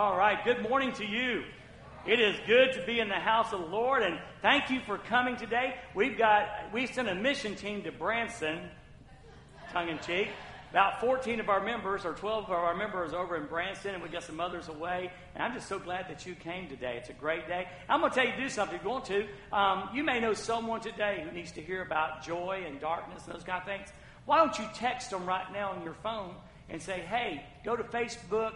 All right, good morning to you. It is good to be in the house of the Lord, and thank you for coming today. We've got we sent a mission team to Branson, tongue in cheek. About 14 of our members, or 12 of our members, over in Branson, and we got some others away. And I'm just so glad that you came today. It's a great day. I'm going to tell you to do something if you want to. Um, you may know someone today who needs to hear about joy and darkness and those kind of things. Why don't you text them right now on your phone and say, hey, go to Facebook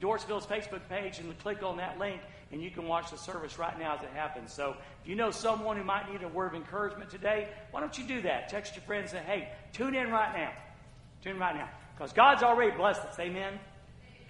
Dorrisville's Facebook page and click on that link, and you can watch the service right now as it happens. So if you know someone who might need a word of encouragement today, why don't you do that? Text your friends and say, hey, tune in right now. Tune in right now. Because God's already blessed us. Amen?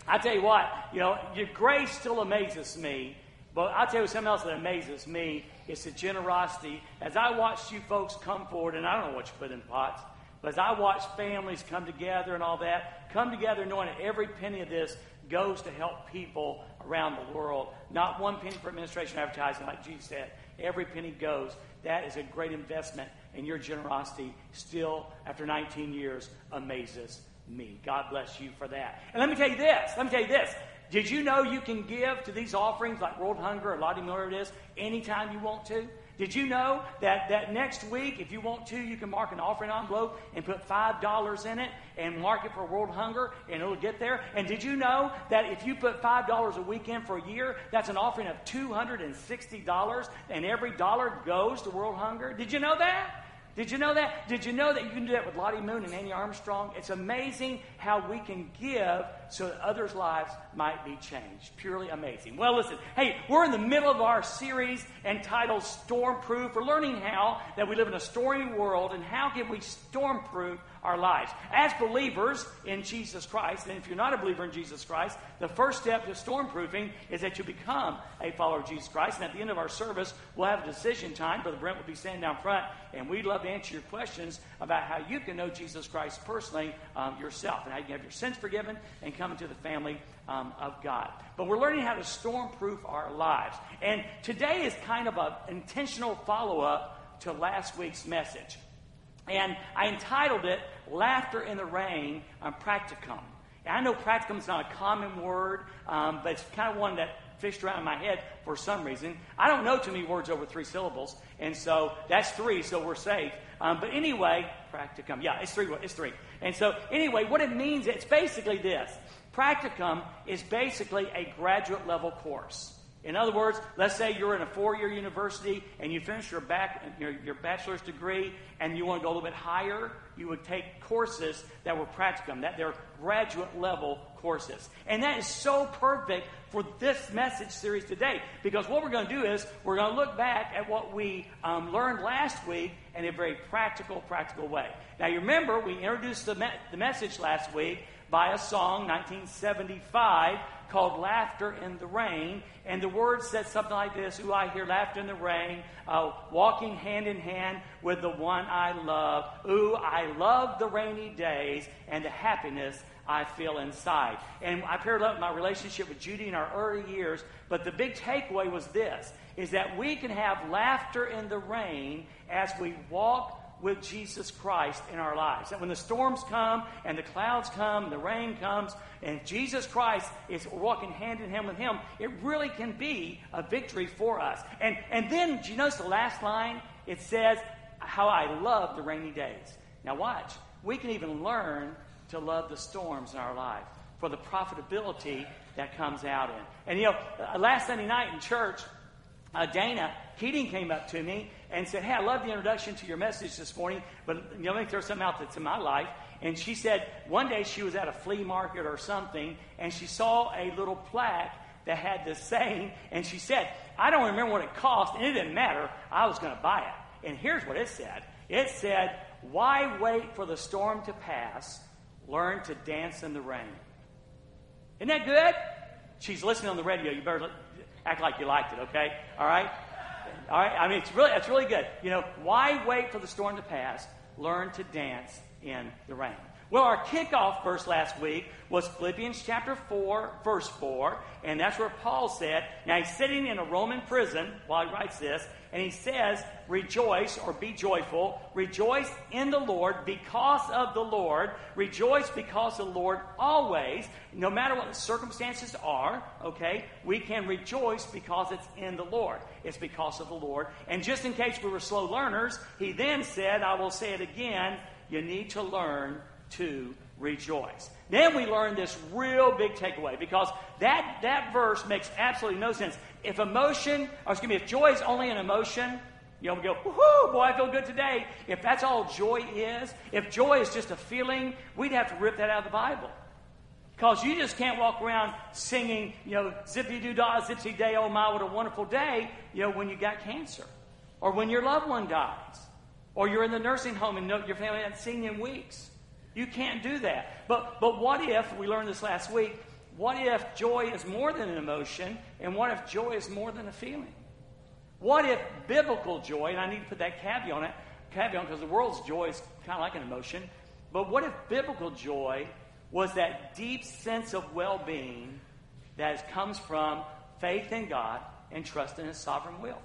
I tell you what, you know, your grace still amazes me. But I'll tell you something else that amazes me. It's the generosity. As I watched you folks come forward, and I don't know what you put in pots, but as I watched families come together and all that, come together knowing that every penny of this goes to help people around the world. Not one penny for administration advertising, like Jesus said. Every penny goes. That is a great investment, and your generosity still, after 19 years, amazes me. God bless you for that. And let me tell you this. Let me tell you this. Did you know you can give to these offerings like World Hunger or Lottie Miller it is anytime you want to? Did you know that, that next week, if you want to, you can mark an offering envelope and put $5 in it and mark it for World Hunger and it'll get there? And did you know that if you put $5 a week in for a year, that's an offering of $260 and every dollar goes to World Hunger? Did you know that? Did you know that? Did you know that you can do that with Lottie Moon and Annie Armstrong? It's amazing how we can give so that others' lives might be changed. Purely amazing. Well, listen, hey, we're in the middle of our series entitled Stormproof. We're learning how that we live in a stormy world and how can we stormproof our lives. As believers in Jesus Christ, and if you're not a believer in Jesus Christ, the first step to stormproofing is that you become a follower of Jesus Christ. And at the end of our service, we'll have a decision time. Brother Brent will be standing down front, and we'd love to answer your questions about how you can know Jesus Christ personally um, yourself and how you can have your sins forgiven and come into the family um, of God. But we're learning how to stormproof our lives. And today is kind of an intentional follow up to last week's message. And I entitled it Laughter in the Rain on Practicum. And I know practicum is not a common word, um, but it's kind of one that fished around in my head for some reason. I don't know too many words over three syllables, and so that's three, so we're safe. Um, but anyway, practicum, yeah, it's three. It's three. And so anyway, what it means, it's basically this: practicum is basically a graduate level course. In other words, let's say you're in a four year university and you finish your, back, your, your, bachelor's degree and you want to go a little bit higher, you would take courses that were practicum, that they're graduate level courses. And that is so perfect for this message series today because what we're going to do is we're going to look back at what we um, learned last week in a very practical, practical way. Now, you remember we introduced the, me- the message last week by a song, 1975 called Laughter in the Rain. And the words said something like this Ooh, I hear laughter in the rain, uh, walking hand in hand with the one I love. Ooh, I love the rainy days and the happiness I feel inside. And I paired up my relationship with Judy in our early years, but the big takeaway was this is that we can have laughter in the rain as we walk with Jesus Christ in our lives. That when the storms come and the clouds come the rain comes and Jesus Christ is walking hand in hand with Him, it really can be a victory for us. And, and then, do you notice the last line? It says, How I love the rainy days. Now, watch. We can even learn to love the storms in our life for the profitability that comes out in. And you know, uh, last Sunday night in church, uh, Dana Keating came up to me and said, Hey, I love the introduction to your message this morning, but you know, let me throw something out that's in my life. And she said one day she was at a flea market or something, and she saw a little plaque that had this saying, and she said, I don't remember what it cost, and it didn't matter. I was going to buy it. And here's what it said it said, Why wait for the storm to pass? Learn to dance in the rain. Isn't that good? She's listening on the radio. You better act like you liked it, okay? All right? All right? I mean, it's really, it's really good. You know, why wait for the storm to pass? Learn to dance in the rain. Well, our kickoff verse last week was Philippians chapter 4, verse 4, and that's where Paul said, now he's sitting in a Roman prison while he writes this, and he says, Rejoice or be joyful. Rejoice in the Lord because of the Lord. Rejoice because the Lord always. No matter what the circumstances are, okay, we can rejoice because it's in the Lord. It's because of the Lord. And just in case we were slow learners, he then said, I will say it again, you need to learn to rejoice. Then we learn this real big takeaway because that, that verse makes absolutely no sense. If emotion, or excuse me, if joy is only an emotion, you know, we go, woohoo, boy, I feel good today. If that's all joy is, if joy is just a feeling, we'd have to rip that out of the Bible. Because you just can't walk around singing, you know, zippy doo dah, zipsy day, oh my, what a wonderful day, you know, when you got cancer. Or when your loved one dies. Or you're in the nursing home and your family hasn't seen you in weeks. You can't do that. But, but what if, we learned this last week, what if joy is more than an emotion, and what if joy is more than a feeling? What if biblical joy, and I need to put that caveat on it, caveat because the world's joy is kind of like an emotion, but what if biblical joy was that deep sense of well being that comes from faith in God and trust in His sovereign will?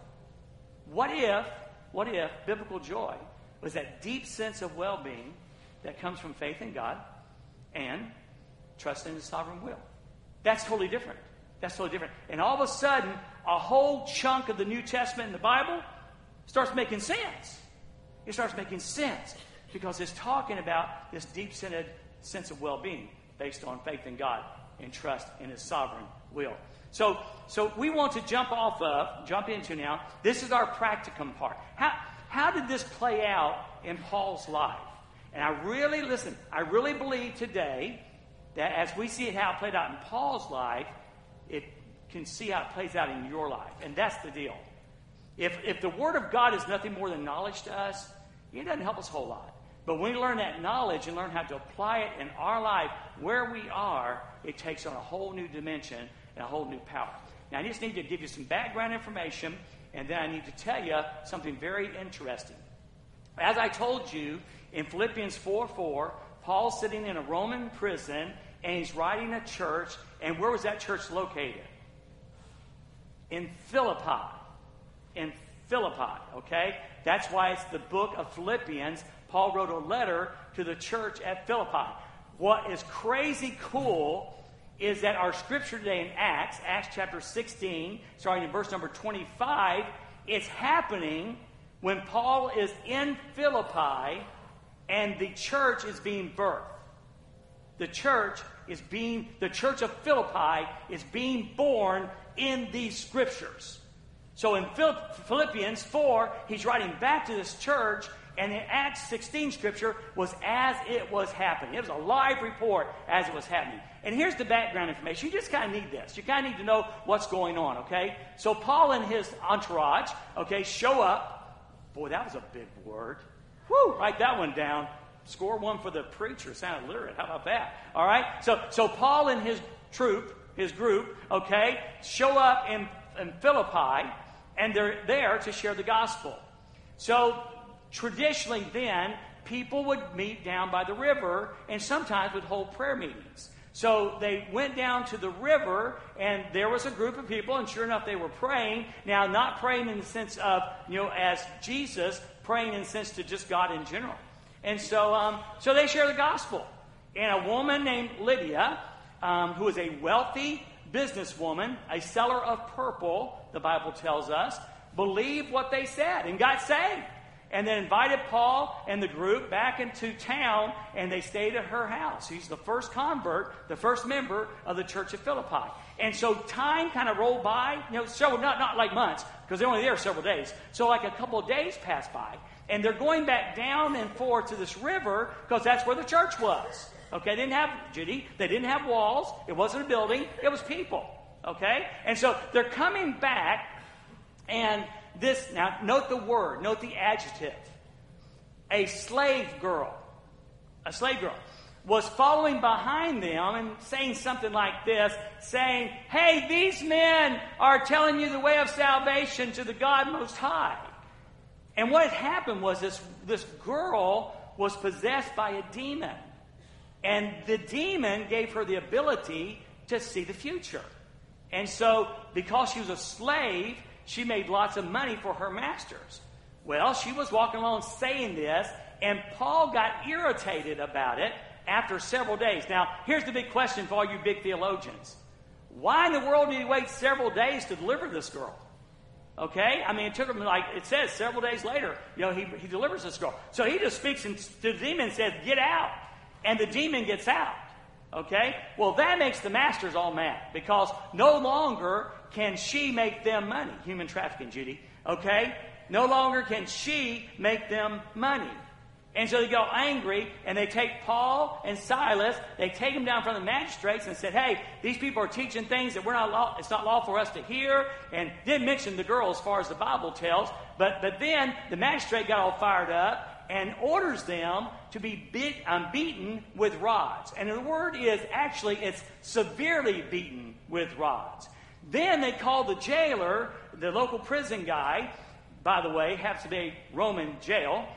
What if, what if biblical joy was that deep sense of well being that comes from faith in God and trust in His sovereign will. That's totally different. That's totally different. And all of a sudden, a whole chunk of the New Testament in the Bible starts making sense. It starts making sense because it's talking about this deep centered sense of well being based on faith in God and trust in His sovereign will. So, so we want to jump off of, jump into now. This is our practicum part. How, how did this play out in Paul's life? And I really, listen, I really believe today that as we see it how it played out in Paul's life, it can see how it plays out in your life. And that's the deal. If, if the Word of God is nothing more than knowledge to us, it doesn't help us a whole lot. But when we learn that knowledge and learn how to apply it in our life where we are, it takes on a whole new dimension and a whole new power. Now, I just need to give you some background information, and then I need to tell you something very interesting. As I told you, in Philippians 4 4, Paul's sitting in a Roman prison and he's writing a church. And where was that church located? In Philippi. In Philippi, okay? That's why it's the book of Philippians. Paul wrote a letter to the church at Philippi. What is crazy cool is that our scripture today in Acts, Acts chapter 16, starting in verse number 25, it's happening when Paul is in Philippi and the church is being birthed. The church is being, the church of Philippi is being born in these scriptures. So in Philippians 4, he's writing back to this church, and in Acts 16 scripture was as it was happening. It was a live report as it was happening. And here's the background information. You just kind of need this. You kind of need to know what's going on, okay? So Paul and his entourage, okay, show up. Boy, that was a big word. Woo, write that one down. Score one for the preacher. Sounded literate. How about that? All right. So, so Paul and his troop, his group, okay, show up in, in Philippi, and they're there to share the gospel. So traditionally, then people would meet down by the river, and sometimes would hold prayer meetings. So they went down to the river, and there was a group of people, and sure enough, they were praying. Now, not praying in the sense of, you know, as Jesus, praying incense to just God in general. And so, um, so they share the gospel. And a woman named Lydia, um, who is a wealthy businesswoman, a seller of purple, the Bible tells us, believed what they said and got saved. And then invited Paul and the group back into town, and they stayed at her house. He's the first convert, the first member of the church of Philippi. And so time kind of rolled by, you know, several, not, not like months, because they're only there several days. So like a couple of days passed by, and they're going back down and forth to this river because that's where the church was. Okay, they didn't have Judy, they didn't have walls, it wasn't a building, it was people. Okay? And so they're coming back, and this now note the word, note the adjective. A slave girl, a slave girl was following behind them and saying something like this, saying, Hey, these men are telling you the way of salvation to the God Most High. And what had happened was this, this girl was possessed by a demon. And the demon gave her the ability to see the future. And so, because she was a slave, she made lots of money for her masters. Well, she was walking along saying this, and Paul got irritated about it after several days. Now, here's the big question for all you big theologians Why in the world did he wait several days to deliver this girl? Okay? I mean, it took him, like it says, several days later, you know, he, he delivers this girl. So he just speaks to the demon and says, Get out. And the demon gets out. Okay? Well, that makes the masters all mad because no longer can she make them money. Human trafficking, Judy. Okay? No longer can she make them money. And so they go angry and they take Paul and Silas, they take them down from the magistrates and said, Hey, these people are teaching things that we're not law, it's not law for us to hear. And didn't mention the girl as far as the Bible tells. But, but then the magistrate got all fired up and orders them to be beat, um, beaten with rods. And the word is actually, it's severely beaten with rods. Then they call the jailer, the local prison guy, by the way, happens to be a Roman jail,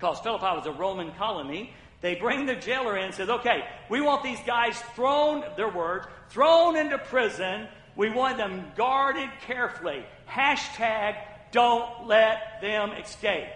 because Philippi was a Roman colony. They bring the jailer in and says, okay, we want these guys thrown, their words, thrown into prison. We want them guarded carefully. Hashtag don't let them escape.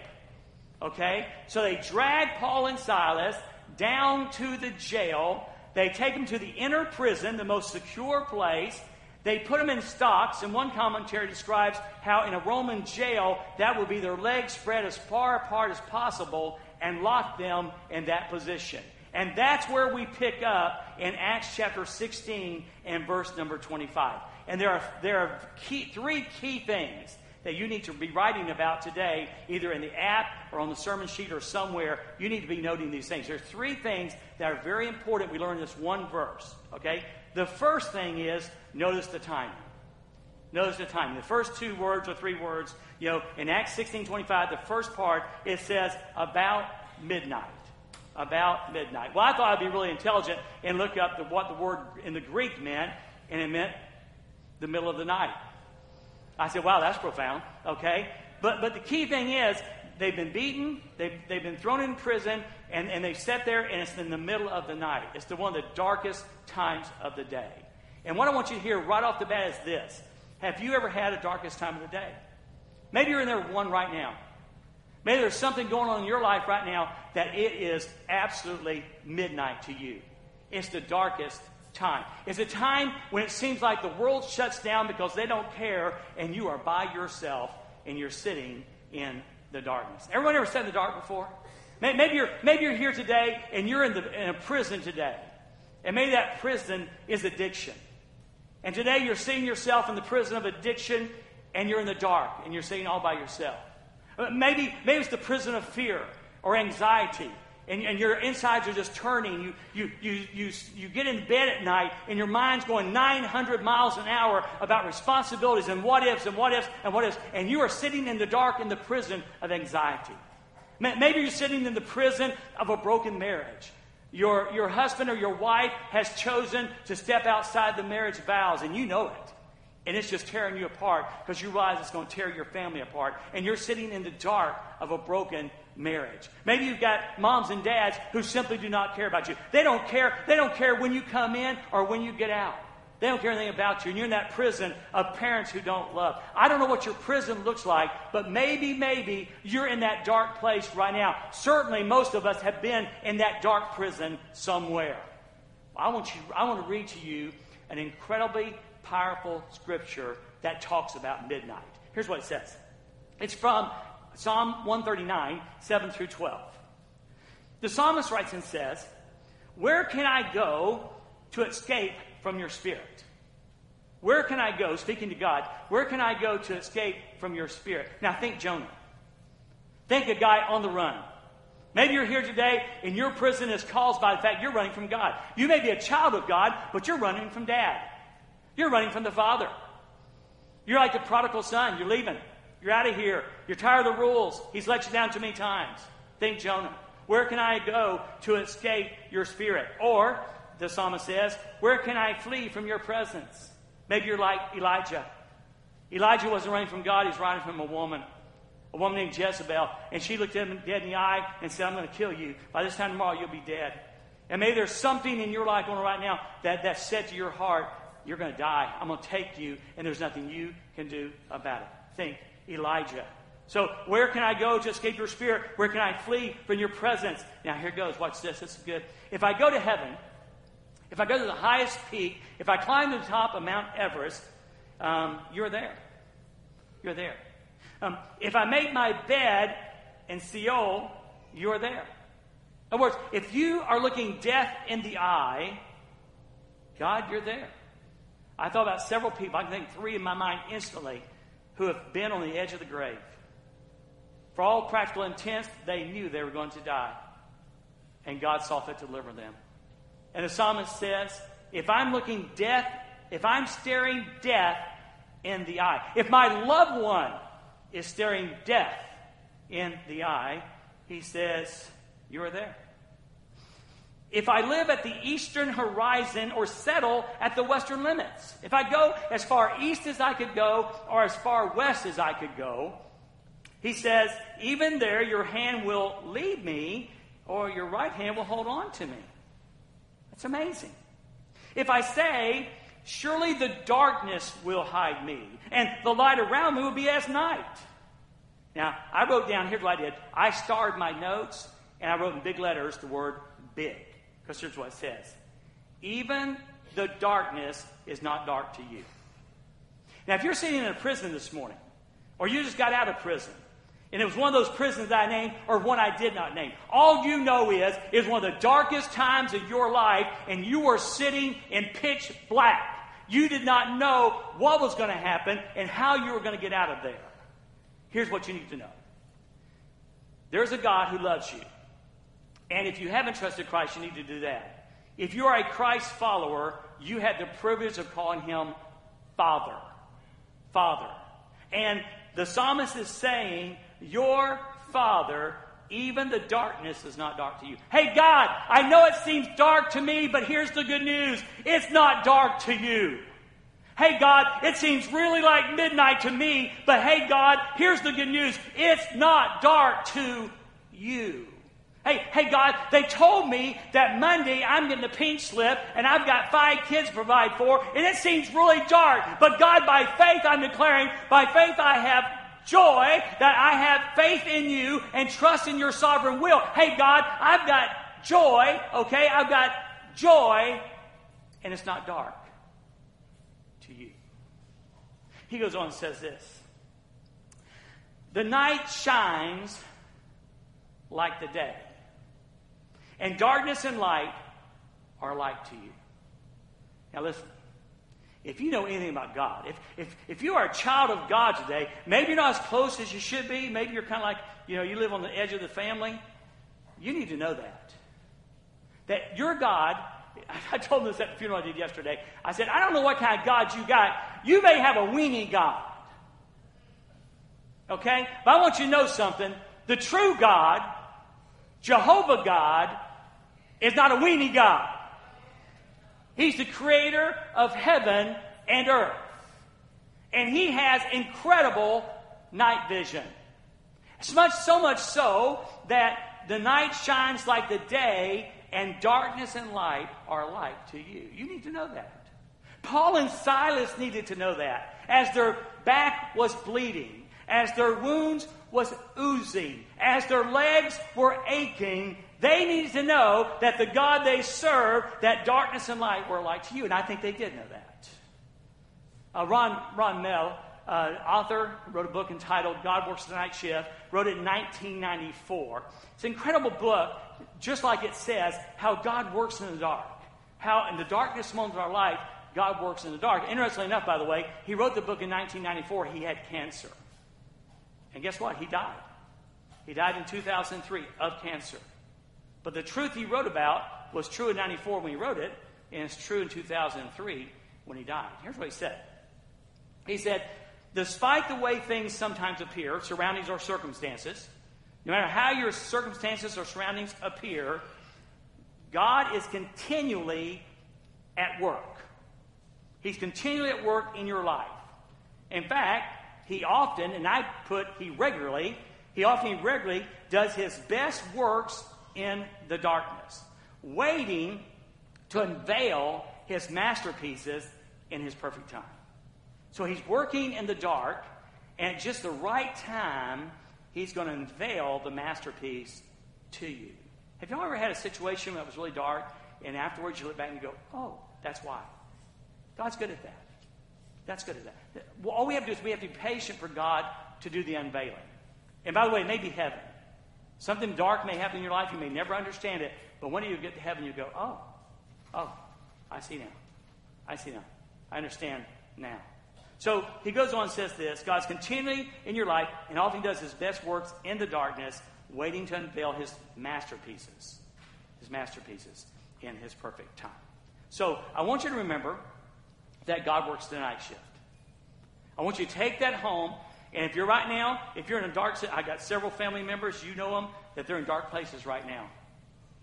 Okay? So they drag Paul and Silas down to the jail. They take them to the inner prison, the most secure place. They put them in stocks, and one commentary describes how in a Roman jail, that would be their legs spread as far apart as possible and lock them in that position. And that's where we pick up in Acts chapter 16 and verse number 25. And there are, there are key, three key things that you need to be writing about today, either in the app or on the sermon sheet or somewhere. You need to be noting these things. There are three things that are very important we learn in this one verse. Okay? The first thing is notice the timing. Notice the timing. The first two words or three words, you know, in Acts 16 25, the first part, it says about midnight. About midnight. Well, I thought I'd be really intelligent and look up the, what the word in the Greek meant, and it meant the middle of the night. I said, wow, that's profound. Okay? But, but the key thing is, they've been beaten, they've, they've been thrown in prison, and, and they sat there, and it's in the middle of the night. It's the one of the darkest times of the day. And what I want you to hear right off the bat is this Have you ever had a darkest time of the day? Maybe you're in there one right now. Maybe there's something going on in your life right now that it is absolutely midnight to you. It's the darkest time. It's a time when it seems like the world shuts down because they don't care and you are by yourself and you're sitting in the darkness. Everyone ever sat in the dark before? Maybe you're, maybe you're here today and you're in, the, in a prison today. And maybe that prison is addiction. And today you're seeing yourself in the prison of addiction and you're in the dark and you're sitting all by yourself. Uh, maybe, maybe it's the prison of fear or anxiety and, and your insides are just turning. You, you, you, you, you get in bed at night and your mind's going 900 miles an hour about responsibilities and what ifs and what ifs and what ifs. And you are sitting in the dark in the prison of anxiety. Maybe you're sitting in the prison of a broken marriage. Your, your husband or your wife has chosen to step outside the marriage vows, and you know it. And it's just tearing you apart because you realize it's going to tear your family apart. And you're sitting in the dark of a broken marriage. Maybe you've got moms and dads who simply do not care about you. They don't care. They don't care when you come in or when you get out. They don't care anything about you. And you're in that prison of parents who don't love. I don't know what your prison looks like, but maybe, maybe you're in that dark place right now. Certainly, most of us have been in that dark prison somewhere. I want, you, I want to read to you an incredibly powerful scripture that talks about midnight. Here's what it says it's from Psalm 139, 7 through 12. The psalmist writes and says, Where can I go to escape from your spirit? Where can I go, speaking to God, where can I go to escape from your spirit? Now think Jonah. Think a guy on the run. Maybe you're here today and your prison is caused by the fact you're running from God. You may be a child of God, but you're running from dad. You're running from the Father. You're like the prodigal son. You're leaving. You're out of here. You're tired of the rules. He's let you down too many times. Think Jonah. Where can I go to escape your spirit? Or, the psalmist says, where can I flee from your presence? Maybe you're like Elijah. Elijah wasn't running from God, he's running from a woman, a woman named Jezebel. And she looked him dead in the eye and said, I'm going to kill you. By this time tomorrow, you'll be dead. And maybe there's something in your life going right now that, that said to your heart, you're going to die. I'm going to take you, and there's nothing you can do about it. Think Elijah. So, where can I go to escape your spirit? Where can I flee from your presence? Now, here goes. Watch this. This is good. If I go to heaven, if I go to the highest peak, if I climb to the top of Mount Everest, um, you're there. You're there. Um, if I make my bed in Sheol, you're there. In other words, if you are looking death in the eye, God, you're there. I thought about several people, I can think three in my mind instantly, who have been on the edge of the grave. For all practical intents, they knew they were going to die. And God saw fit to deliver them. And the psalmist says, if I'm looking death, if I'm staring death in the eye, if my loved one is staring death in the eye, he says, You are there. If I live at the eastern horizon or settle at the western limits, if I go as far east as I could go or as far west as I could go, he says, even there your hand will lead me or your right hand will hold on to me. That's amazing. If I say, surely the darkness will hide me and the light around me will be as night. Now, I wrote down, here's what I did. I starred my notes and I wrote in big letters the word big. Because here's what it says Even the darkness is not dark to you. Now, if you're sitting in a prison this morning, or you just got out of prison, and it was one of those prisons I named or one I did not name. All you know is is one of the darkest times of your life, and you were sitting in pitch black. You did not know what was going to happen and how you were going to get out of there. Here's what you need to know. There's a God who loves you. And if you haven't trusted Christ, you need to do that. If you are a Christ follower, you have the privilege of calling him Father. Father. And the psalmist is saying, Your Father, even the darkness is not dark to you. Hey, God, I know it seems dark to me, but here's the good news it's not dark to you. Hey, God, it seems really like midnight to me, but hey, God, here's the good news it's not dark to you. Hey, hey, God, they told me that Monday I'm getting a pink slip and I've got five kids to provide for, and it seems really dark. But God, by faith, I'm declaring, by faith, I have joy that I have faith in you and trust in your sovereign will. Hey, God, I've got joy, okay? I've got joy, and it's not dark to you. He goes on and says this The night shines like the day and darkness and light are alike to you. Now, listen. If you know anything about God, if, if, if you are a child of God today, maybe you're not as close as you should be, maybe you're kind of like, you know, you live on the edge of the family, you need to know that. That your God, I told this at the funeral I did yesterday. I said, I don't know what kind of God you got. You may have a weenie God. Okay? But I want you to know something. The true God, Jehovah God, is not a weenie God. He's the creator of heaven and earth. And he has incredible night vision. So much, so much so that the night shines like the day and darkness and light are alike to you. You need to know that. Paul and Silas needed to know that. As their back was bleeding, as their wounds was oozing, as their legs were aching, they needed to know that the God they serve, that darkness and light were alike to you. And I think they did know that. Uh, Ron, Ron Mehl, uh, author, wrote a book entitled God Works the Night Shift, wrote it in 1994. It's an incredible book, just like it says, how God works in the dark. How in the darkness moments of our life, God works in the dark. Interestingly enough, by the way, he wrote the book in 1994. He had cancer. And guess what? He died. He died in 2003 of cancer. But the truth he wrote about was true in 94 when he wrote it, and it's true in 2003 when he died. Here's what he said He said, Despite the way things sometimes appear, surroundings or circumstances, no matter how your circumstances or surroundings appear, God is continually at work. He's continually at work in your life. In fact, he often, and I put he regularly, he often regularly does his best works in the darkness. waiting to unveil his masterpieces in his perfect time. So he's working in the dark, and at just the right time, he's going to unveil the masterpiece to you. Have you ever had a situation that was really dark, and afterwards you look back and you go, oh, that's why? God's good at that. That's good at that. Well, all we have to do is we have to be patient for God to do the unveiling. And by the way, it may be heaven. Something dark may happen in your life. You may never understand it. But when you get to heaven, you go, oh, oh, I see now. I see now. I understand now. So he goes on and says this God's continually in your life, and often does his best works in the darkness, waiting to unveil his masterpieces. His masterpieces in his perfect time. So I want you to remember that God works the night shift. I want you to take that home, and if you're right now, if you're in a dark, I got several family members, you know them, that they're in dark places right now.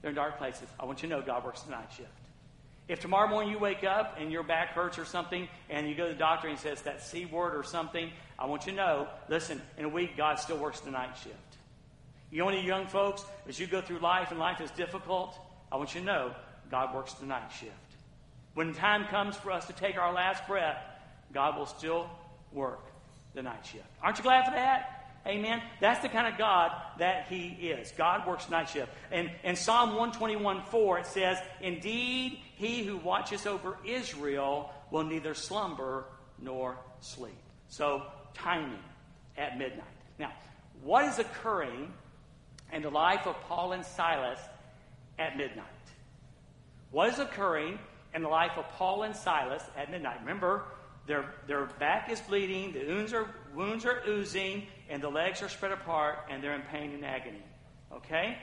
They're in dark places. I want you to know God works the night shift. If tomorrow morning you wake up and your back hurts or something, and you go to the doctor and he says that C word or something, I want you to know, listen, in a week, God still works the night shift. You any young folks, as you go through life and life is difficult, I want you to know, God works the night shift. When time comes for us to take our last breath, God will still work the night shift. Aren't you glad for that? Amen. That's the kind of God that He is. God works night shift. And in Psalm 121 4, it says, Indeed, He who watches over Israel will neither slumber nor sleep. So, timing at midnight. Now, what is occurring in the life of Paul and Silas at midnight? What is occurring in the life of Paul and Silas at midnight? Remember, their, their back is bleeding, the wounds are, wounds are oozing, and the legs are spread apart, and they're in pain and agony. Okay?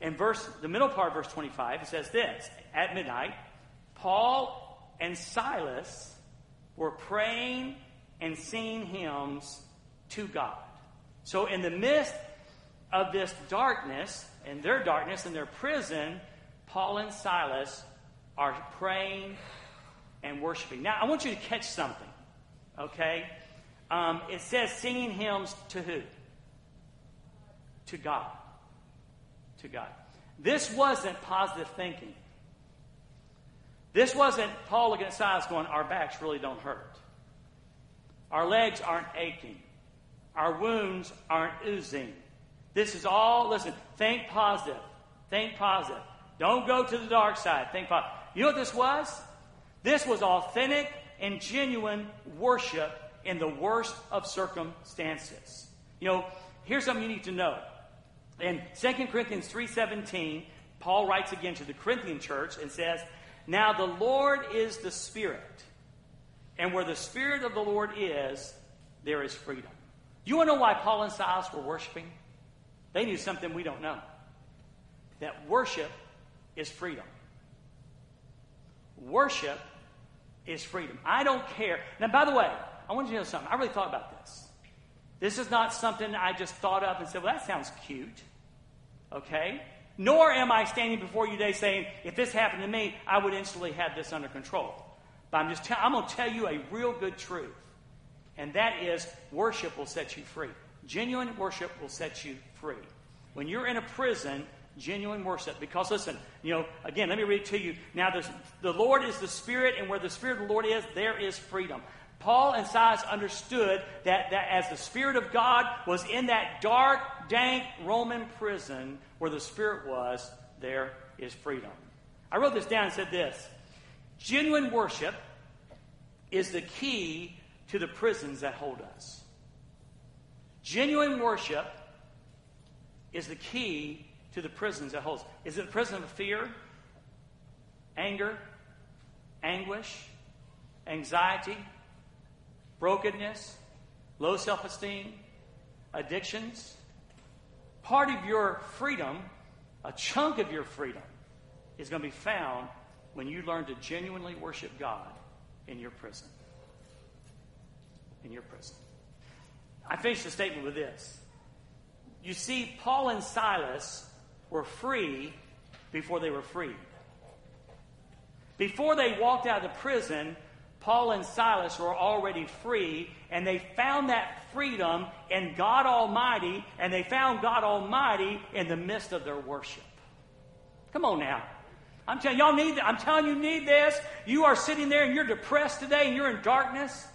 In verse, the middle part of verse 25, it says this At midnight, Paul and Silas were praying and singing hymns to God. So, in the midst of this darkness, and their darkness and their prison, Paul and Silas are praying and worshiping. Now, I want you to catch something, okay? Um, it says singing hymns to who? To God. To God. This wasn't positive thinking. This wasn't Paul looking at Silas going, Our backs really don't hurt. Our legs aren't aching. Our wounds aren't oozing. This is all, listen, think positive. Think positive. Don't go to the dark side. Think positive. You know what this was? This was authentic and genuine worship in the worst of circumstances. You know, here's something you need to know. In 2 Corinthians 3:17, Paul writes again to the Corinthian church and says, "Now the Lord is the Spirit, and where the Spirit of the Lord is, there is freedom." You want to know why Paul and Silas were worshiping? They knew something we don't know. That worship is freedom. Worship is freedom. I don't care. Now, by the way, I want you to know something. I really thought about this. This is not something I just thought up and said, well, that sounds cute. Okay? Nor am I standing before you today saying, if this happened to me, I would instantly have this under control. But I'm just I'm going to tell you a real good truth. And that is worship will set you free. Genuine worship will set you free. When you're in a prison, genuine worship. Because listen, you know, again, let me read to you. Now, the Lord is the Spirit, and where the Spirit of the Lord is, there is freedom. Paul and Silas understood that, that as the Spirit of God was in that dark, dank Roman prison where the Spirit was, there is freedom. I wrote this down and said this Genuine worship is the key to the prisons that hold us. Genuine worship is the key to the prisons it holds. Is it a prison of fear, anger, anguish, anxiety, brokenness, low self esteem, addictions? Part of your freedom, a chunk of your freedom, is going to be found when you learn to genuinely worship God in your prison. In your prison. I finish the statement with this. You see, Paul and Silas were free before they were freed. Before they walked out of the prison, Paul and Silas were already free, and they found that freedom in God Almighty, and they found God Almighty in the midst of their worship. Come on now. I'm telling y'all need. I'm telling you need this. You are sitting there and you're depressed today and you're in darkness.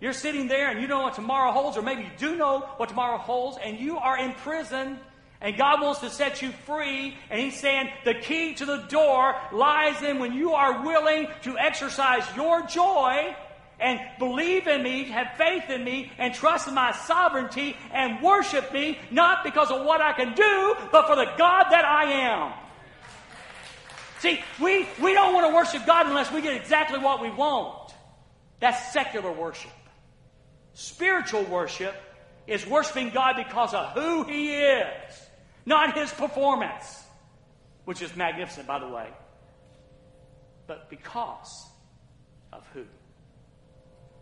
You're sitting there and you don't know what tomorrow holds, or maybe you do know what tomorrow holds, and you are in prison. And God wants to set you free, and He's saying the key to the door lies in when you are willing to exercise your joy and believe in me, have faith in me, and trust in my sovereignty, and worship me, not because of what I can do, but for the God that I am. See, we, we don't want to worship God unless we get exactly what we want. That's secular worship. Spiritual worship is worshiping God because of who He is, not His performance, which is magnificent, by the way, but because of who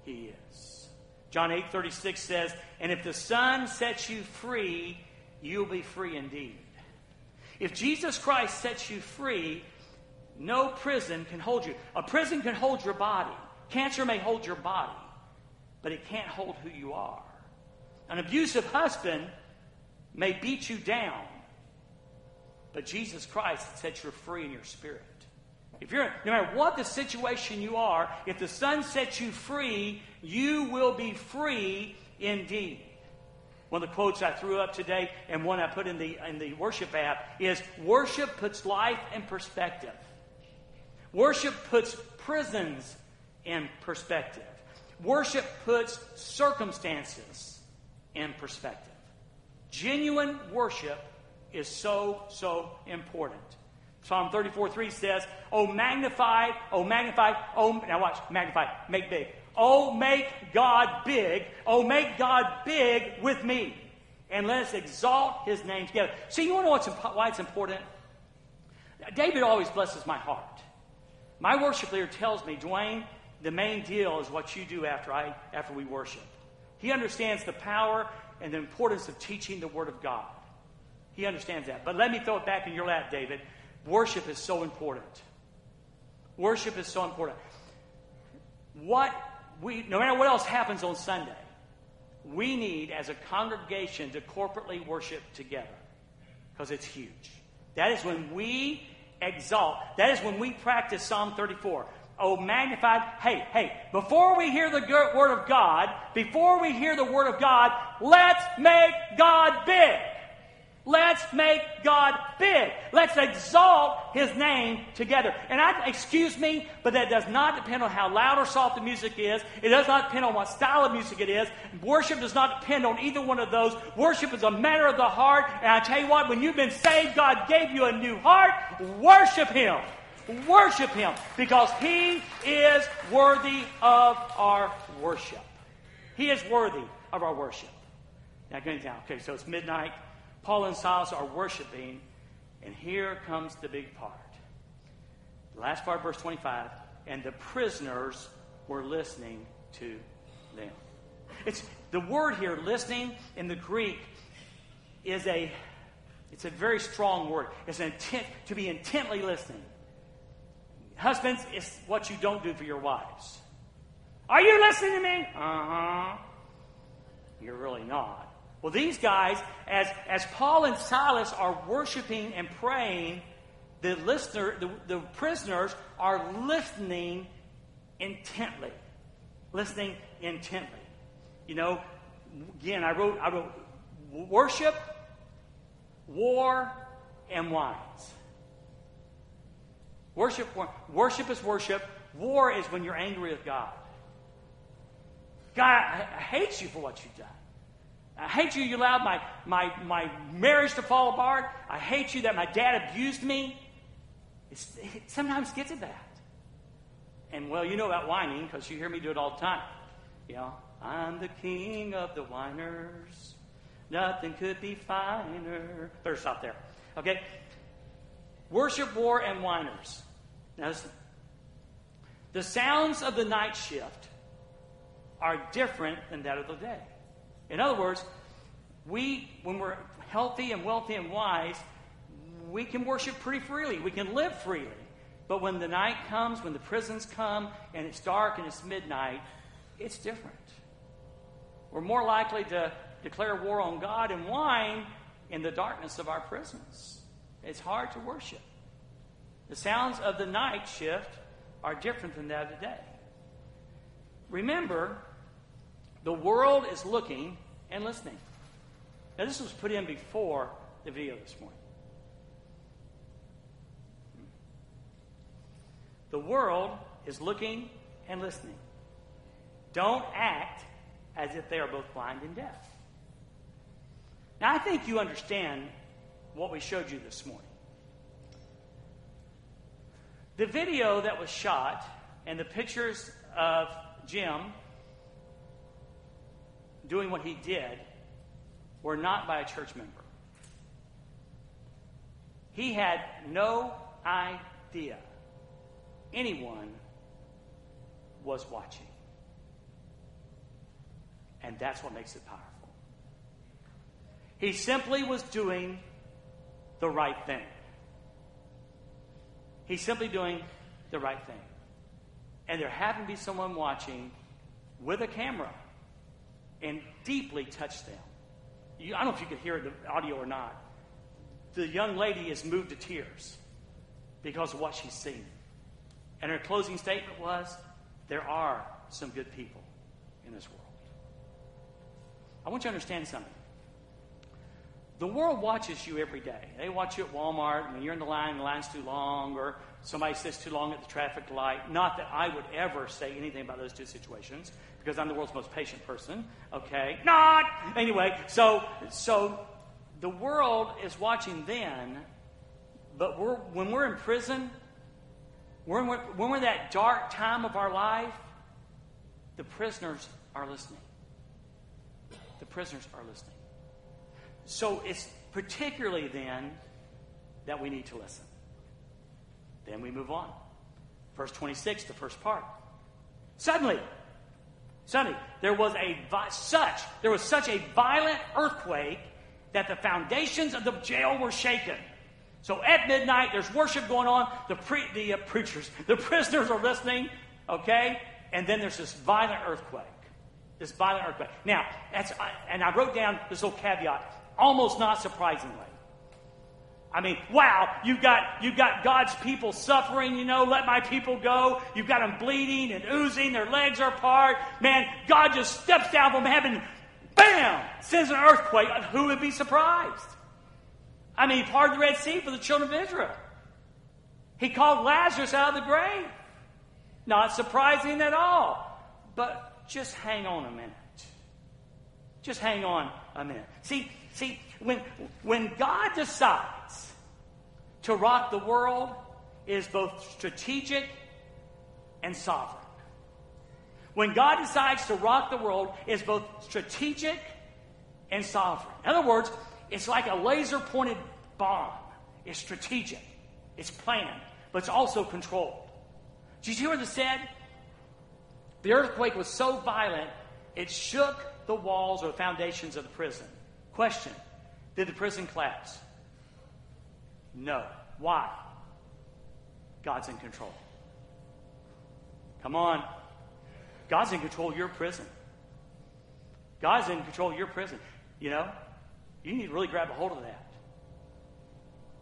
He is. John 8 36 says, And if the Son sets you free, you'll be free indeed. If Jesus Christ sets you free, no prison can hold you. A prison can hold your body. Cancer may hold your body, but it can't hold who you are. An abusive husband may beat you down, but Jesus Christ sets you free in your spirit. If you're, no matter what the situation you are, if the Son sets you free, you will be free indeed. One of the quotes I threw up today and one I put in the, in the worship app is Worship puts life in perspective. Worship puts prisons in perspective. Worship puts circumstances in perspective. Genuine worship is so, so important. Psalm 34 3 says, Oh, magnify, oh, magnify, oh, now watch, magnify, make big. Oh, make God big. Oh, make God big with me. And let us exalt his name together. See, you want to know why it's important? David always blesses my heart. My worship leader tells me, Dwayne, the main deal is what you do after, I, after we worship. He understands the power and the importance of teaching the Word of God. He understands that. But let me throw it back in your lap, David. Worship is so important. Worship is so important. What we, no matter what else happens on Sunday, we need as a congregation to corporately worship together because it's huge. That is when we exalt. That is when we practice Psalm 34. Oh, magnified. Hey, hey, before we hear the word of God, before we hear the word of God, let's make God big. Let's make God big. Let's exalt His name together. And I, excuse me, but that does not depend on how loud or soft the music is. It does not depend on what style of music it is. Worship does not depend on either one of those. Worship is a matter of the heart. And I tell you what, when you've been saved, God gave you a new heart. Worship Him. Worship Him because He is worthy of our worship. He is worthy of our worship. Now, going down. Okay, so it's midnight. Paul and Silas are worshiping, and here comes the big part. The last part, verse 25, and the prisoners were listening to them. It's the word here, listening in the Greek, is a it's a very strong word. It's an intent to be intently listening. Husbands, it's what you don't do for your wives. Are you listening to me? Uh-huh. You're really not. Well, these guys, as, as Paul and Silas are worshiping and praying, the listener, the, the prisoners are listening intently. Listening intently. You know, again, I wrote, I wrote worship, war, and whines. Worship, worship is worship. War is when you're angry with God. God, I, I hate you for what you've done. I hate you, you allowed my, my, my marriage to fall apart. I hate you that my dad abused me. It's, it sometimes gets at that. And well, you know about whining because you hear me do it all the time. You know, I'm the king of the whiners. Nothing could be finer. Better stop there. Okay? Worship, war, and whiners. Now listen. The sounds of the night shift are different than that of the day. In other words, we, when we're healthy and wealthy and wise, we can worship pretty freely. We can live freely. But when the night comes, when the prisons come, and it's dark and it's midnight, it's different. We're more likely to declare war on God and whine in the darkness of our prisons. It's hard to worship. The sounds of the night shift are different than that of the day. Remember, the world is looking and listening. Now, this was put in before the video this morning. The world is looking and listening. Don't act as if they are both blind and deaf. Now, I think you understand what we showed you this morning. The video that was shot and the pictures of Jim doing what he did were not by a church member. He had no idea anyone was watching. And that's what makes it powerful. He simply was doing the right thing. He's simply doing the right thing. And there happened to be someone watching with a camera and deeply touched them. You, I don't know if you could hear the audio or not. The young lady is moved to tears because of what she's seen. And her closing statement was there are some good people in this world. I want you to understand something. The world watches you every day. They watch you at Walmart when you're in the line, the line's too long, or somebody sits too long at the traffic light. Not that I would ever say anything about those two situations, because I'm the world's most patient person. Okay? Not! Anyway, so so the world is watching then, but we're, when we're in prison, we're, when we're in that dark time of our life, the prisoners are listening. The prisoners are listening. So it's particularly then that we need to listen. Then we move on. Verse 26, the first part. Suddenly, suddenly, there was a such there was such a violent earthquake that the foundations of the jail were shaken. So at midnight, there's worship going on. The pre, the uh, preachers, the prisoners are listening. Okay, and then there's this violent earthquake. This violent earthquake. Now, that's and I wrote down this little caveat almost not surprisingly. I mean, wow, you've got, you've got God's people suffering, you know, let my people go. You've got them bleeding and oozing, their legs are apart. Man, God just steps down from heaven, bam, sends an earthquake. Who would be surprised? I mean, he parted the Red Sea for the children of Israel. He called Lazarus out of the grave. Not surprising at all. But just hang on a minute. Just hang on a minute. See, See, when, when God decides to rock the world, is both strategic and sovereign. When God decides to rock the world, is both strategic and sovereign. In other words, it's like a laser pointed bomb. It's strategic, it's planned, but it's also controlled. Did you hear what it said? The earthquake was so violent, it shook the walls or the foundations of the prison. Question Did the prison collapse? No. Why? God's in control. Come on. God's in control of your prison. God's in control of your prison. You know, you need to really grab a hold of that.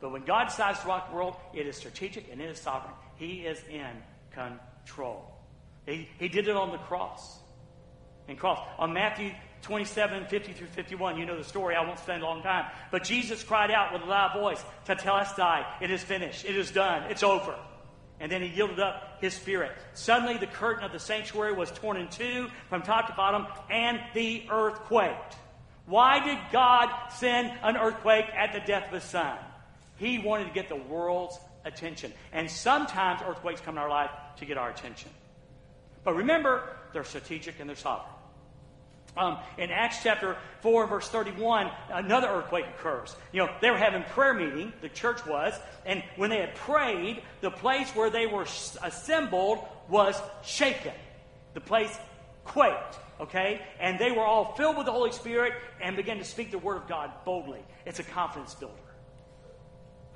But when God decides to rock the world, it is strategic and it is sovereign. He is in control. He, he did it on the cross. In cross. On Matthew 27, 50 through 51. You know the story. I won't spend a long time. But Jesus cried out with a loud voice, Tetelestai, it is finished. It is done. It's over. And then he yielded up his spirit. Suddenly, the curtain of the sanctuary was torn in two from top to bottom, and the earth quaked. Why did God send an earthquake at the death of his son? He wanted to get the world's attention. And sometimes earthquakes come in our life to get our attention. But remember, they're strategic and they're sovereign. Um, in Acts chapter 4, verse 31, another earthquake occurs. You know, they were having prayer meeting, the church was, and when they had prayed, the place where they were assembled was shaken. The place quaked, okay? And they were all filled with the Holy Spirit and began to speak the word of God boldly. It's a confidence builder.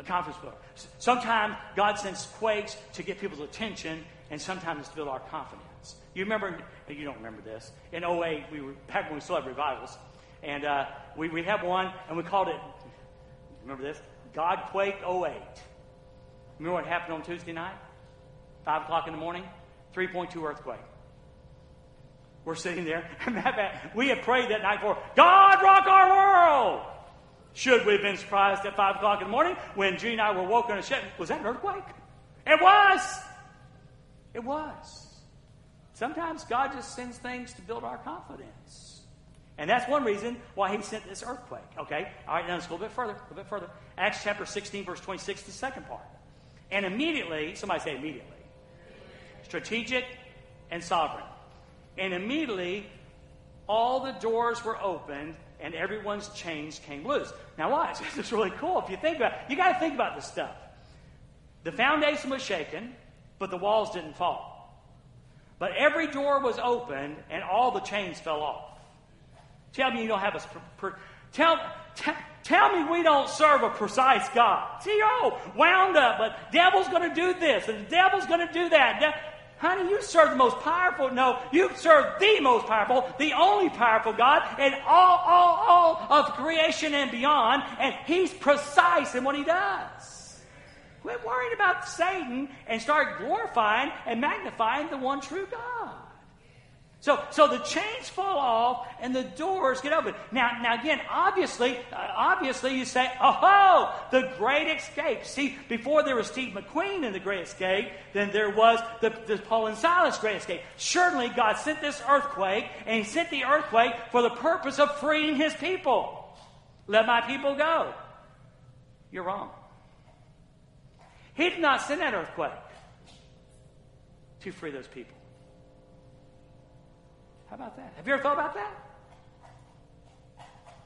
A confidence builder. Sometimes God sends quakes to get people's attention, and sometimes to build our confidence. You remember, you don't remember this. In 08, we were back when we still had revivals. And uh, we, we had one, and we called it, remember this? God Quake 08. Remember what happened on Tuesday night? 5 o'clock in the morning? 3.2 earthquake. We're sitting there, and we had prayed that night for God rock our world. Should we have been surprised at 5 o'clock in the morning when Judy and I were woken and said, Was that an earthquake? It was. It was. Sometimes God just sends things to build our confidence. And that's one reason why he sent this earthquake. Okay? All right, now let's go a little bit further, a little bit further. Acts chapter 16, verse 26, the second part. And immediately, somebody say immediately. Strategic and sovereign. And immediately, all the doors were opened and everyone's chains came loose. Now, watch. This is really cool. If you think about it, you got to think about this stuff. The foundation was shaken, but the walls didn't fall. But every door was opened and all the chains fell off. Tell me you don't have a. Per, tell, t- tell me we don't serve a precise God. See, oh, wound up, but devil's going to do this and the devil's going to do that. De- Honey, you serve the most powerful. No, you serve the most powerful, the only powerful God in all, all, all of creation and beyond, and He's precise in what He does. Quit worrying about Satan and start glorifying and magnifying the one true God. So, so the chains fall off and the doors get open. Now, now again, obviously, uh, obviously, you say, "Oh, the Great Escape." See, before there was Steve McQueen in the Great Escape, then there was the, the Paul and Silas Great Escape. Certainly, God sent this earthquake, and He sent the earthquake for the purpose of freeing His people. Let my people go. You're wrong. He did not send that earthquake to free those people. How about that? Have you ever thought about that?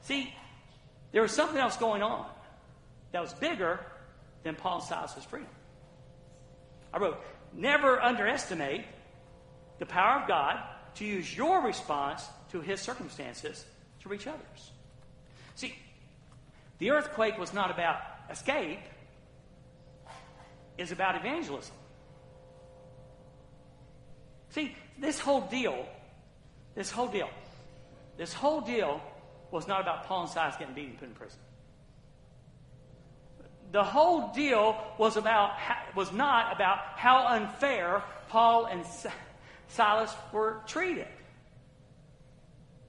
See, there was something else going on that was bigger than Paul and Silas' freedom. I wrote, never underestimate the power of God to use your response to his circumstances to reach others. See, the earthquake was not about escape, it's about evangelism. See, this whole deal this whole deal, this whole deal was not about Paul and Silas getting beaten and put in prison. The whole deal was about was not about how unfair Paul and Silas were treated.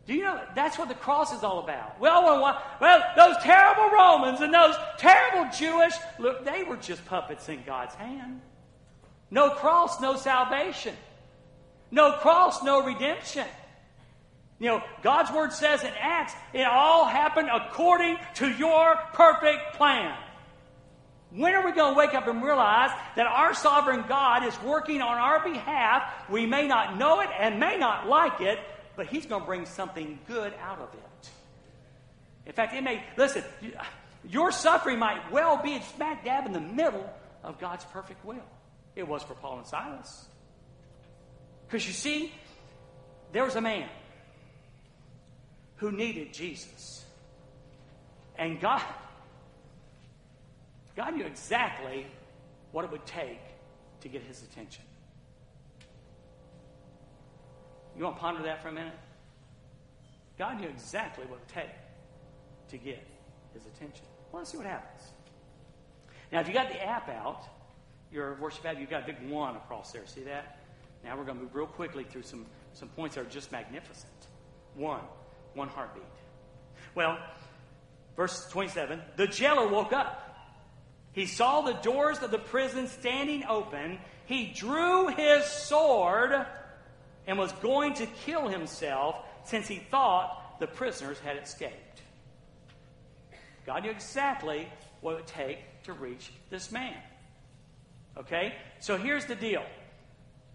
Do you know that's what the cross is all about? Well, well, those terrible Romans and those terrible Jewish, look, they were just puppets in God's hand. No cross, no salvation. No cross, no redemption. You know, God's word says in Acts, it all happened according to your perfect plan. When are we going to wake up and realize that our sovereign God is working on our behalf? We may not know it and may not like it, but He's going to bring something good out of it. In fact, it may, listen, your suffering might well be smack dab in the middle of God's perfect will. It was for Paul and Silas. Because you see, there was a man who needed Jesus. And God, God knew exactly what it would take to get his attention. You want to ponder that for a minute? God knew exactly what it would take to get his attention. Let's see what happens. Now, if you got the app out, your worship app, you've got a big one across there. See that? Now we're going to move real quickly through some, some points that are just magnificent. One, one heartbeat. Well, verse 27 the jailer woke up. He saw the doors of the prison standing open. He drew his sword and was going to kill himself since he thought the prisoners had escaped. God knew exactly what it would take to reach this man. Okay? So here's the deal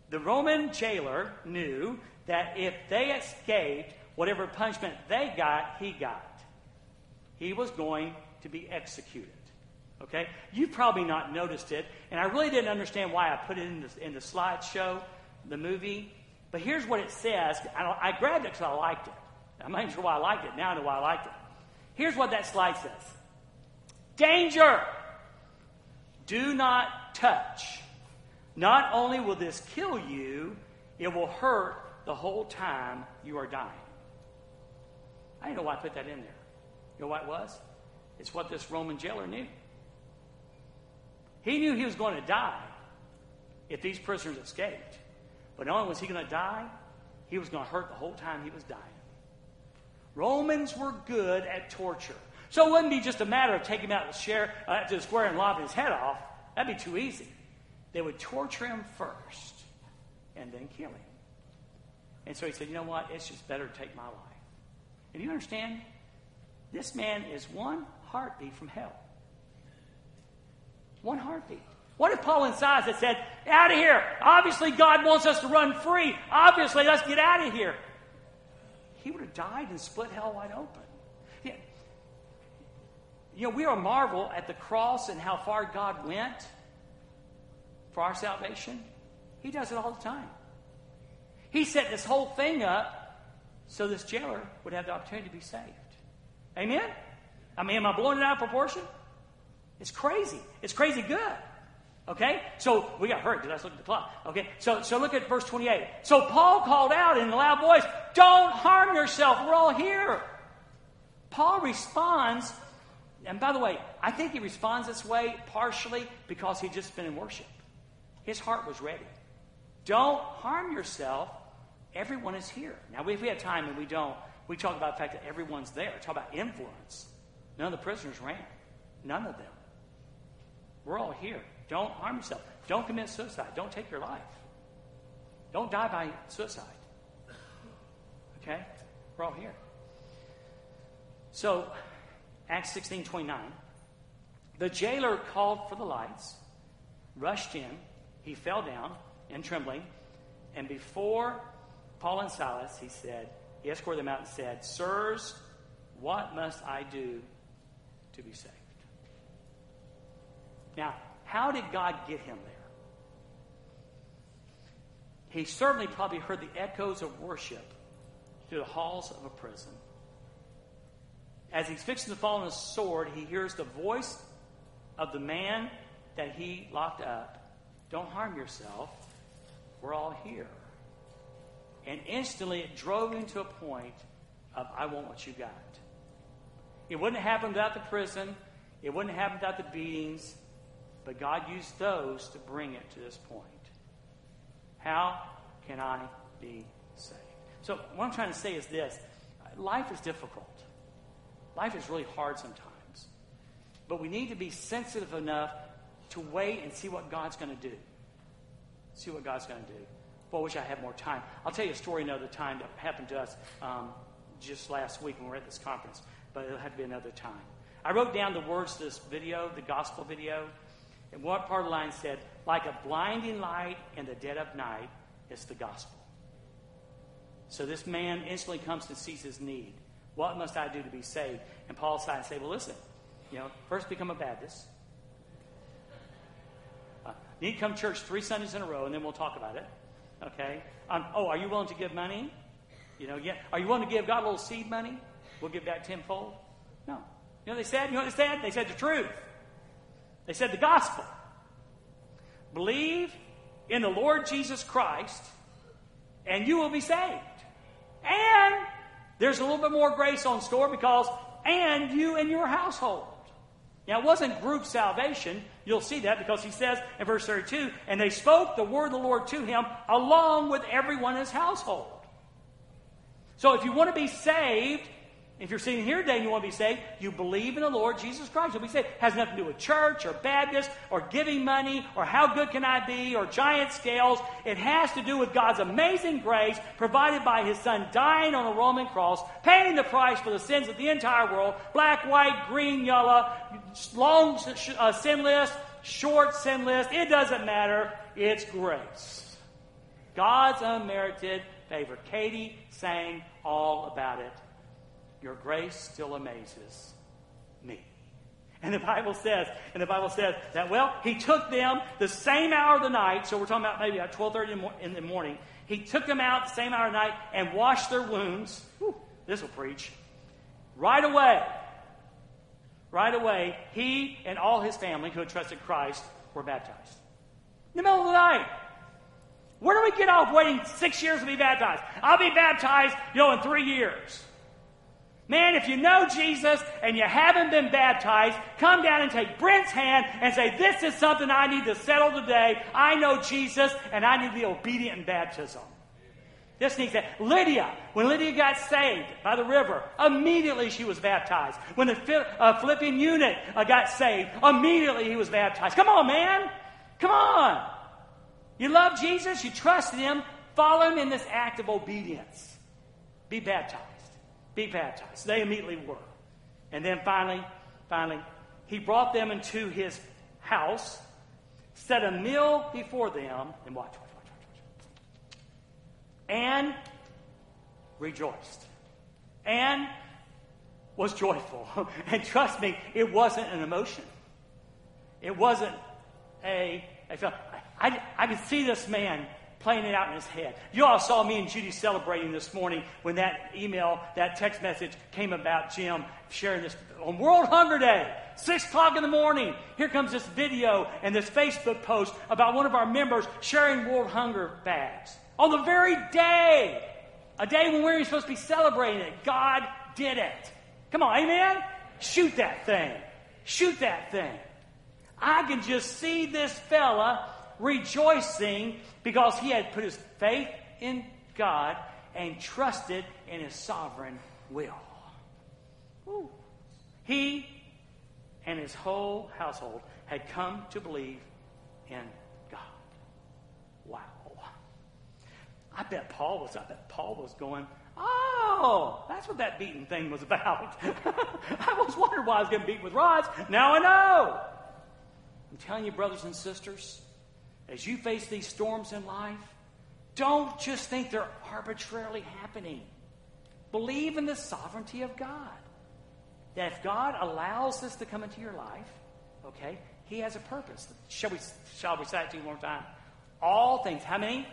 the Roman jailer knew that if they escaped, Whatever punishment they got, he got. He was going to be executed. Okay? You've probably not noticed it, and I really didn't understand why I put it in the, in the slideshow, the movie. But here's what it says. I, I grabbed it because I liked it. I'm not even sure why I liked it. Now I know why I liked it. Here's what that slide says Danger! Do not touch. Not only will this kill you, it will hurt the whole time you are dying. I didn't know why I put that in there. You know what it was? It's what this Roman jailer knew. He knew he was going to die if these prisoners escaped. But not only was he going to die, he was going to hurt the whole time he was dying. Romans were good at torture. So it wouldn't be just a matter of taking him out to, share, uh, to the square and lopping his head off. That'd be too easy. They would torture him first and then kill him. And so he said, You know what? It's just better to take my life. And you understand? This man is one heartbeat from hell. One heartbeat. What if Paul and Silas had said, Out of here? Obviously, God wants us to run free. Obviously, let's get out of here. He would have died and split hell wide open. You know, we are marvel at the cross and how far God went for our salvation. He does it all the time. He set this whole thing up so this jailer would have the opportunity to be saved. Amen? I mean, am I blowing it out of proportion? It's crazy. It's crazy good. Okay? So we got hurry because I looked at the clock. Okay? So, so look at verse 28. So Paul called out in a loud voice, Don't harm yourself. We're all here. Paul responds, and by the way, I think he responds this way partially because he'd just been in worship. His heart was ready. Don't harm yourself. Everyone is here. Now, if we have time and we don't, we talk about the fact that everyone's there. Talk about influence. None of the prisoners ran. None of them. We're all here. Don't harm yourself. Don't commit suicide. Don't take your life. Don't die by suicide. Okay? We're all here. So, Acts 16 29. The jailer called for the lights, rushed in. He fell down in trembling. And before Paul and Silas, he said, he escorted them out and said, Sirs, what must I do to be saved? Now, how did God get him there? He certainly probably heard the echoes of worship through the halls of a prison. As he's fixing to fall on his sword, he hears the voice of the man that he locked up. Don't harm yourself. We're all here. And instantly it drove him to a point of, I want what you got. It wouldn't have happened without the prison. It wouldn't have happened without the beatings. But God used those to bring it to this point. How can I be saved? So, what I'm trying to say is this life is difficult, life is really hard sometimes. But we need to be sensitive enough to wait and see what God's going to do. See what God's going to do. Boy, I wish I had more time. I'll tell you a story another time that happened to us um, just last week when we were at this conference, but it'll have to be another time. I wrote down the words to this video, the gospel video, and what part of the line said, like a blinding light in the dead of night, it's the gospel. So this man instantly comes and sees his need. What must I do to be saved? And Paul said, and say, well, listen, you know, first become a Baptist. Uh, need to come to church three Sundays in a row, and then we'll talk about it. Okay? Um, oh, are you willing to give money? You know, yeah. Are you willing to give God a little seed money? We'll give back tenfold. No. You know they said? You know what they said? They said the truth. They said the gospel. Believe in the Lord Jesus Christ, and you will be saved. And there's a little bit more grace on store because, and you and your household. Now, it wasn't group salvation. You'll see that because he says in verse 32 and they spoke the word of the Lord to him along with everyone in his household. So, if you want to be saved, if you're sitting here today and you want to be saved, you believe in the Lord Jesus Christ. You'll be saved. It has nothing to do with church or Baptist or giving money or how good can I be or giant scales. It has to do with God's amazing grace provided by His Son dying on a Roman cross, paying the price for the sins of the entire world black, white, green, yellow, long uh, sin list, short sin list. It doesn't matter. It's grace. God's unmerited favor. Katie sang all about it your grace still amazes me. And the Bible says, and the Bible says that, well, he took them the same hour of the night, so we're talking about maybe at 12.30 in the morning. He took them out the same hour of the night and washed their wounds. this will preach. Right away, right away, he and all his family who had trusted Christ were baptized. In the middle of the night. Where do we get off waiting six years to be baptized? I'll be baptized, you know, in three years. Man, if you know Jesus and you haven't been baptized, come down and take Brent's hand and say, This is something I need to settle today. I know Jesus and I need the obedient in baptism. This needs that. Lydia, when Lydia got saved by the river, immediately she was baptized. When the uh, Philippian eunuch uh, got saved, immediately he was baptized. Come on, man. Come on. You love Jesus, you trust him, follow him in this act of obedience. Be baptized. Be baptized. They immediately were. And then finally, finally, he brought them into his house, set a meal before them, and watch, watch and rejoiced and was joyful. and trust me, it wasn't an emotion. It wasn't a, a I, I could see this man playing it out in his head. You all saw me and Judy celebrating this morning when that email, that text message came about Jim sharing this on World Hunger Day. Six o'clock in the morning. Here comes this video and this Facebook post about one of our members sharing World Hunger bags. On the very day, a day when we're supposed to be celebrating it, God did it. Come on, amen? Shoot that thing. Shoot that thing. I can just see this fella rejoicing because he had put his faith in God and trusted in his sovereign will. He and his whole household had come to believe in God. Wow. I bet Paul was, I bet Paul was going, Oh, that's what that beating thing was about. I was wondering why I was getting beaten with rods. Now I know. I'm telling you, brothers and sisters, as you face these storms in life, don't just think they're arbitrarily happening. Believe in the sovereignty of God. That if God allows this to come into your life, okay, He has a purpose. Shall we, shall we say it to you one more time? All things, how many?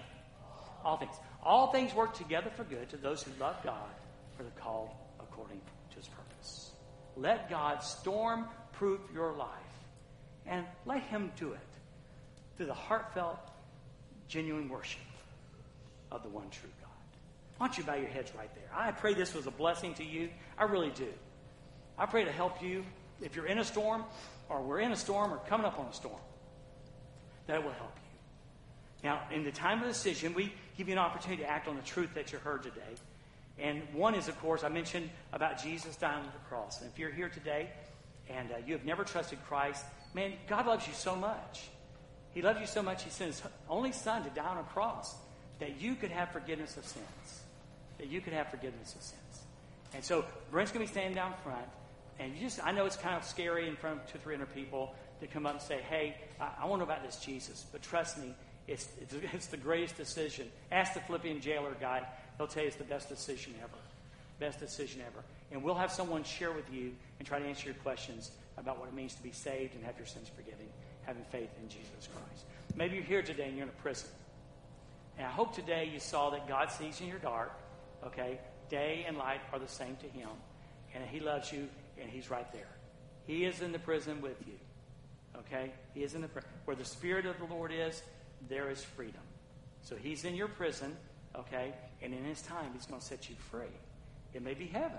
All things. All things work together for good to those who love God, for the called according to his purpose. Let God storm proof your life and let him do it through the heartfelt, genuine worship of the one true God. Why don't you bow your heads right there? I pray this was a blessing to you. I really do. I pray to help you if you're in a storm or we're in a storm or coming up on a storm. That will help you. Now, in the time of decision, we give you an opportunity to act on the truth that you heard today. And one is, of course, I mentioned about Jesus dying on the cross. And if you're here today and uh, you have never trusted Christ, man, God loves you so much. He loves you so much, He sent His only Son to die on a cross that you could have forgiveness of sins. That you could have forgiveness of sins. And so Brent's going to be standing down front. And you just, I know it's kind of scary in front of two, three hundred people to come up and say, hey, I, I want to know about this Jesus. But trust me, it's, it's, it's the greatest decision. Ask the Philippian jailer guy. He'll tell you it's the best decision ever. Best decision ever. And we'll have someone share with you and try to answer your questions about what it means to be saved and have your sins forgiven, having faith in Jesus Christ. Maybe you're here today and you're in a prison. And I hope today you saw that God sees in your dark, okay? Day and light are the same to Him. And He loves you and He's right there. He is in the prison with you. Okay? He is in the prison. Where the Spirit of the Lord is, there is freedom. So he's in your prison, okay, and in his time, he's going to set you free. It may be heaven,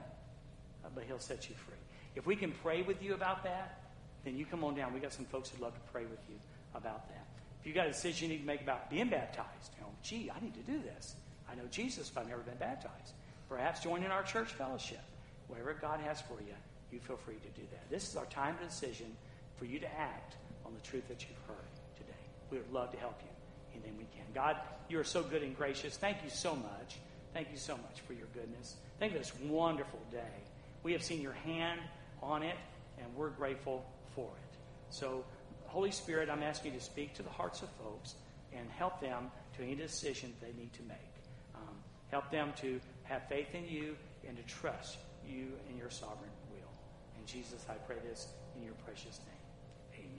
uh, but he'll set you free. If we can pray with you about that, then you come on down. We got some folks who'd love to pray with you about that. If you got a decision you need to make about being baptized, you know, gee, I need to do this. I know Jesus, but I've never been baptized. Perhaps join in our church fellowship. Whatever God has for you, you feel free to do that. This is our time of decision for you to act on the truth that you've heard today. we would love to help you anything we can. God, you are so good and gracious. Thank you so much. Thank you so much for your goodness. Thank you for this wonderful day. We have seen your hand on it, and we're grateful for it. So, Holy Spirit, I'm asking you to speak to the hearts of folks and help them to any decision they need to make. Um, help them to have faith in you and to trust you and your sovereign will. And Jesus, I pray this in your precious name.